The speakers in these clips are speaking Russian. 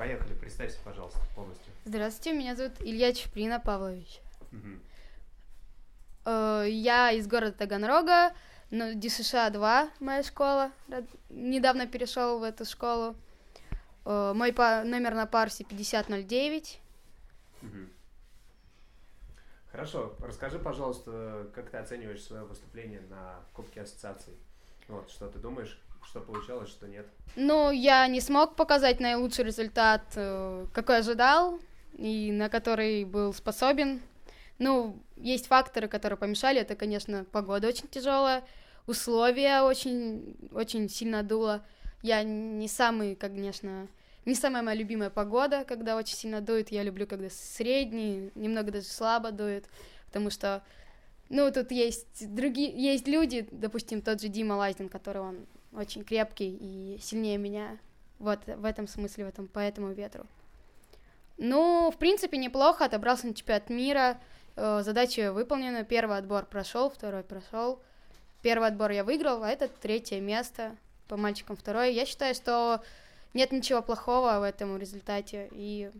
Поехали, представься, пожалуйста, полностью. Здравствуйте, меня зовут Илья Чуприна Павлович. Э, Я из города Таганрога, но ДСШ-2 моя школа. Недавно перешел в эту школу. Э, Мой номер на парсе 5009. Мгм. Хорошо, расскажи, пожалуйста, как ты оцениваешь свое выступление на Кубке Ассоциаций? Вот, что ты думаешь, что получалось, что нет? Ну, я не смог показать наилучший результат, э, какой ожидал, и на который был способен. Ну, есть факторы, которые помешали. Это, конечно, погода очень тяжелая, условия очень, очень сильно дуло. Я не самый, конечно, не самая моя любимая погода, когда очень сильно дует. Я люблю, когда средний, немного даже слабо дует, потому что, ну, тут есть другие, есть люди, допустим, тот же Дима Лазин, который он очень крепкий и сильнее меня. Вот в этом смысле, в этом по этому ветру. Ну, в принципе, неплохо, отобрался на чемпионат мира. Э, Задача выполнена. Первый отбор прошел, второй прошел. Первый отбор я выиграл, а это третье место по мальчикам второе. Я считаю, что нет ничего плохого в этом результате. И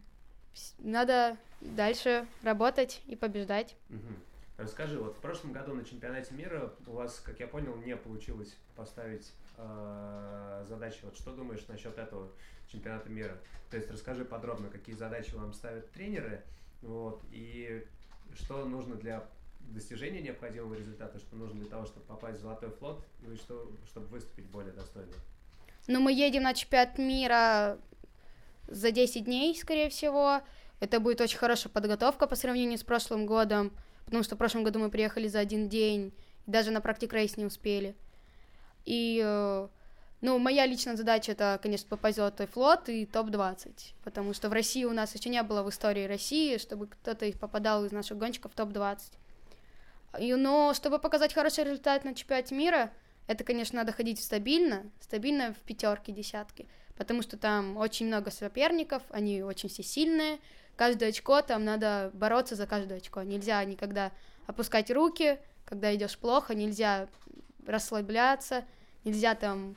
надо дальше работать и побеждать. Мгм. Расскажи, вот в прошлом году на чемпионате мира у вас, как я понял, не получилось поставить э, задачи. Вот что думаешь насчет этого чемпионата мира? То есть расскажи подробно, какие задачи вам ставят тренеры, вот, и что нужно для достижения необходимого результата, что нужно для того, чтобы попасть в золотой флот, ну и что, чтобы выступить более достойно. Но мы едем на чемпионат мира за 10 дней, скорее всего. Это будет очень хорошая подготовка по сравнению с прошлым годом, потому что в прошлом году мы приехали за один день, даже на практик рейс не успели. И, э, ну, моя личная задача это, конечно, попасть в Золотой флот и топ-20, потому что в России у нас еще не было в истории России, чтобы кто-то попадал из наших гонщиков в топ-20. И, но чтобы показать хороший результат на чемпионате мира, это, конечно, надо ходить стабильно, стабильно в пятерке, десятке, потому что там очень много соперников, они очень все сильные, каждое очко там надо бороться за каждое очко, нельзя никогда опускать руки, когда идешь плохо, нельзя расслабляться, нельзя там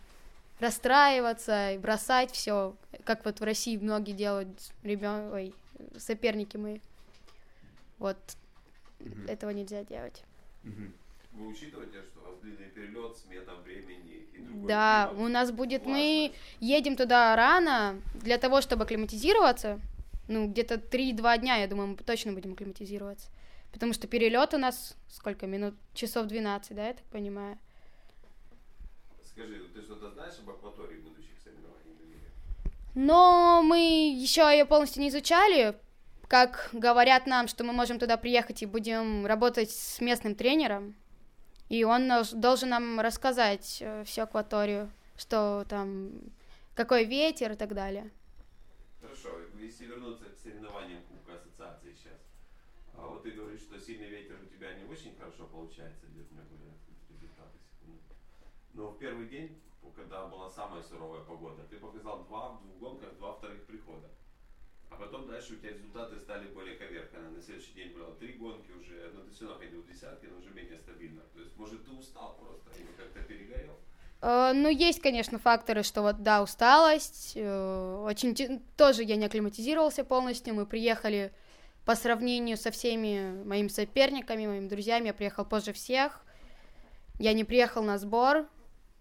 расстраиваться и бросать все, как вот в России многие делают ребен... Ой, соперники мои. Вот Мгм. этого нельзя делать. Мгм. Вы учитываете, что у вас длинный перелет, смена времени и другое Да, климат? у нас будет, мы Влажность. едем туда рано для того, чтобы акклиматизироваться. Ну, где-то 3-2 дня, я думаю, мы точно будем акклиматизироваться. Потому что перелет у нас сколько минут? Часов 12, да, я так понимаю. Скажи, ты что-то знаешь об акватории будущих соревнований? Но мы еще ее полностью не изучали. Как говорят нам, что мы можем туда приехать и будем работать с местным тренером. И он должен нам рассказать всю акваторию, что там, какой ветер и так далее. Хорошо, если вернуться к соревнованиям Кубка Ассоциации сейчас. А вот ты говоришь, что сильный ветер у тебя не очень хорошо получается, где у меня были результаты секунды. Но в первый день, когда была самая суровая погода, ты показал два в двух гонках, два вторых прихода. А потом дальше у тебя результаты стали более коверканы. На следующий день было три гонки уже, но ты все равно ходил в десятки, но уже менее стабильно. То есть, может, ты устал просто, или как-то перегорел? Э, Ну, есть, конечно, факторы, что вот, да, усталость, э, очень тоже я не акклиматизировался полностью, мы приехали по сравнению со всеми моими соперниками, моими друзьями, я приехал позже всех, я не приехал на сбор,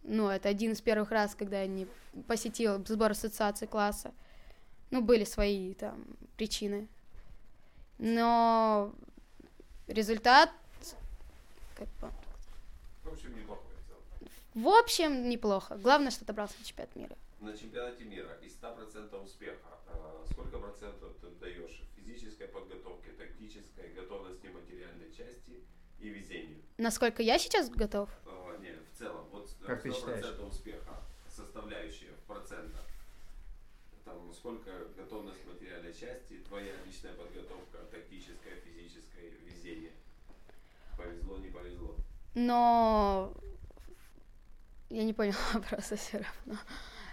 ну, это один из первых раз, когда я не посетил сбор ассоциации класса, ну, были свои там причины, но результат, как бы, В общем, неплохой в общем, неплохо. Главное, что добрался на чемпионат мира. На чемпионате мира из 100% успеха, э, сколько процентов ты даешь физической подготовке, тактической, готовности материальной части и везению? Насколько я сейчас готов? Э, Не, в целом, вот Как ты 100% считаешь? успеха, составляющая в процентах. Там, сколько готовность материальной части, твоя личная подготовка, тактическая, физическая, везение. Повезло, не повезло. Но я не понял вопроса все равно.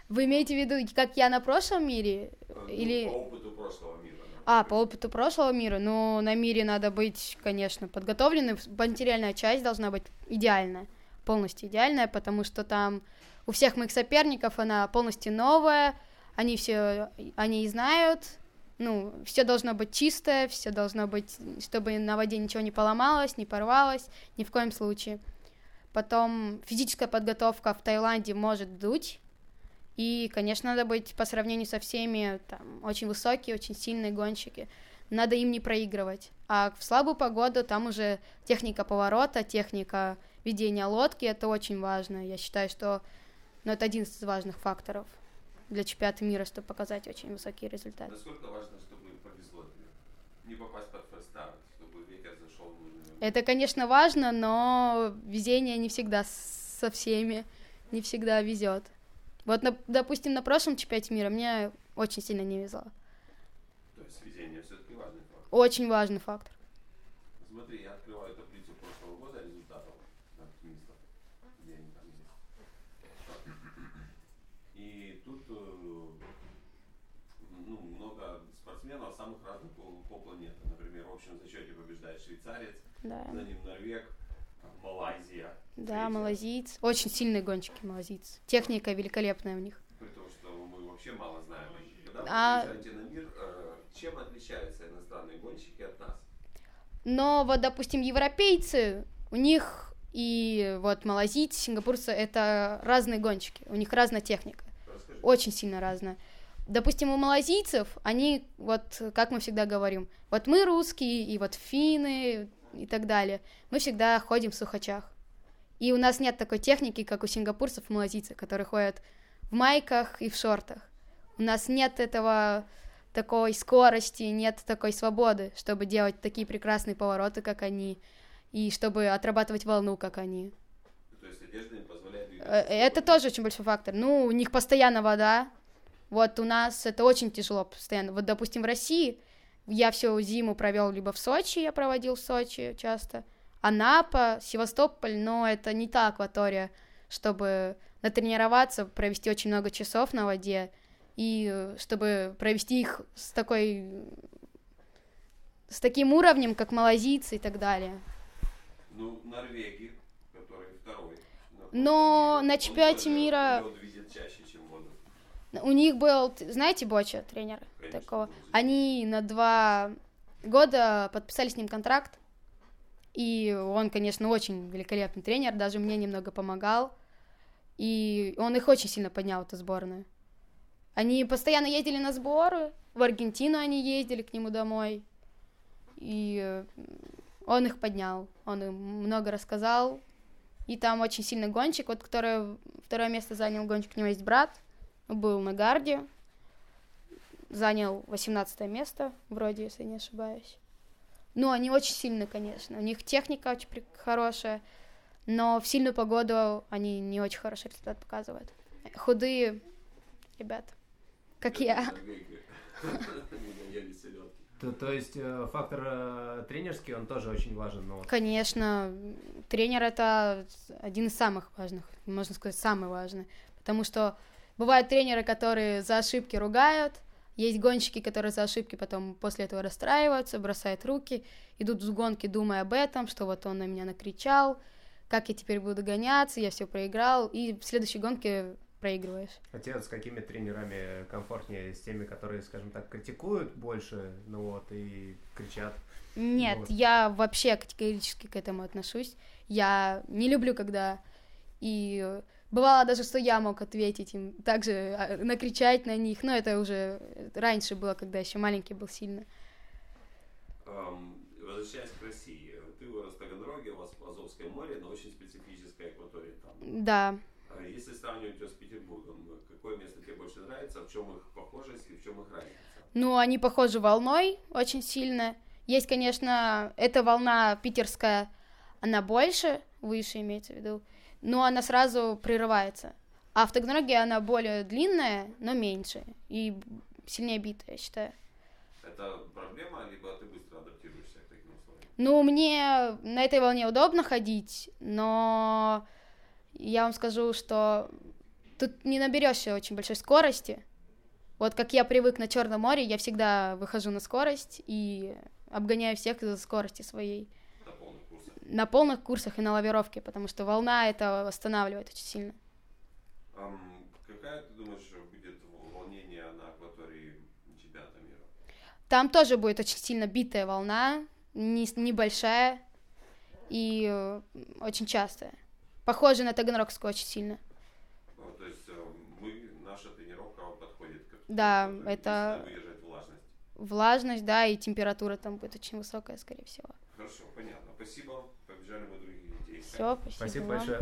Вы имеете в виду, как я на прошлом мире? Э, ну, Или... по опыту прошлого мира. А, по опыту прошлого мира? Ну, на мире надо быть, конечно, подготовленным. Материальная часть должна быть идеальная, полностью идеальная, потому что там у всех моих соперников она полностью новая, они все, они знают, ну, все должно быть чистое, все должно быть, чтобы на воде ничего не поломалось, не порвалось, ни в коем случае. Потом физическая подготовка в Таиланде может дуть, и, конечно, надо быть по сравнению со всеми там очень высокие, очень сильные гонщики. Надо им не проигрывать. А в слабую погоду там уже техника поворота, техника ведения лодки, это очень важно. Я считаю, что ну, это один из важных факторов для чемпионата мира, чтобы показать очень высокие результаты. Насколько важно, чтобы повезло? Не попасть под форстарт, чтобы ветер зашел в нужное Это, конечно, важно, но везение не всегда со всеми, не всегда везет. Вот, на, допустим, на прошлом чемпионате мира мне очень сильно не везло. То есть везение все-таки важный фактор. Очень важный фактор. Смотри, я открываю таблицу прошлого года результатов оптимистов. Где они там есть. И тут э, ну, много спортсменов самых разных по, по планете. Например, в общем зачете побеждает швейцарец, Да, за ним Норвег, Малайзия. да, третья. малазиец. Очень сильные гонщики малазиец. Техника великолепная у них. При том, что мы вообще мало знаем. Когда вы А- приезжаете на мир, э, чем отличаются иностранные гонщики от нас? Но вот, допустим, европейцы, у них и вот малазийцы, сингапурцы, это разные гонщики, у них разная техника, Расскажи. очень сильно разная. Допустим, у малазийцев, они, вот, как мы всегда говорим, вот мы русские, и вот финны, и так далее, мы всегда ходим в сухачах. И у нас нет такой техники, как у сингапурцев и малазийцев, которые ходят в майках и в шортах. У нас нет этого такой скорости, нет такой свободы, чтобы делать такие прекрасные повороты, как они, и чтобы отрабатывать волну, как они. То есть одежда им позволяет Э. Это тоже очень большой фактор. Ну, у них постоянно вода. Вот у нас это очень тяжело постоянно. Вот, допустим, в России я всю зиму провел либо в Сочи, я проводил в Сочи часто, Анапа, Севастополь, но это не та акватория, чтобы натренироваться, провести очень много часов на воде, и э, чтобы провести их с такой с таким уровнем, как малазийцы и так далее. Ну, Норвегии, который второй. Но на он чемпионате мира- лёд видит чаще. У них был, знаете, Боча, тренер Конечно, такого. Они на два года подписали с ним контракт, и он, конечно, очень великолепный тренер, даже мне немного помогал, и он их очень сильно поднял, эту сборную. Они постоянно ездили на сборы, в Аргентину они ездили к нему домой, и э, он их поднял, он им много рассказал, и там очень сильный гонщик, вот который второе место занял гонщик, у него есть брат, был на гарде, занял 18 место, вроде, если не ошибаюсь. Ну, они очень сильные, конечно. У них техника очень хорошая, но в сильную погоду они не очень хороший результат показывают. Худые ребята, как я. То, то есть э, фактор э, тренерский, он тоже очень важен. Но Конечно, тренер это один из самых важных, можно сказать, самый важный. Потому что бывают тренеры, которые за ошибки ругают, есть гонщики, которые за ошибки потом после этого расстраиваются, бросают руки, идут с гонки, думая об этом, что вот он на меня накричал, как я теперь буду гоняться, я все проиграл, и в следующей гонке проигрываешь. а тебе с какими тренерами комфортнее? С теми, которые, скажем так, критикуют больше, ну вот, и кричат? Нет, Вот. я вообще категорически к этому отношусь. Я не люблю, когда и бывало даже, что я мог ответить им, также а, накричать на них, но это уже раньше было, когда еще маленький был сильно. Эм, Возвращаясь к России, ты вырос в Таганроге, у вас Азовское море, но очень специфическая акватория там. Да, А Если сравнивать ее с Петербургом, какое место тебе больше нравится, в чем их похожесть и в чем их разница? ну они похожи волной очень сильно. Есть, конечно, эта волна питерская, она больше, выше имеется в виду, но она сразу прерывается. А в Таганроге она более длинная, но меньше и сильнее битая, я считаю. Это проблема, либо ты быстро адаптируешься к таким условиям? Ну, мне на этой волне удобно ходить, но я вам скажу, что тут не наберешься очень большой скорости. Вот как я привык на Черном море, я всегда выхожу на скорость и обгоняю всех из-за скорости своей. На полных курсах. На и на лавировке, потому что волна это останавливает очень сильно. Ам, какая, ты думаешь, будет волнение чемпионата мира? Там тоже будет очень сильно битая волна, не, небольшая и э, очень частая. Похожа на Таганрогскую очень сильно. А, То есть э, мы, наша тренировка подходит к Да, это- влажность. Влажность, да, и температура там будет очень высокая, скорее всего. Хорошо, понятно. Спасибо. Все, спасибо. Спасибо большое.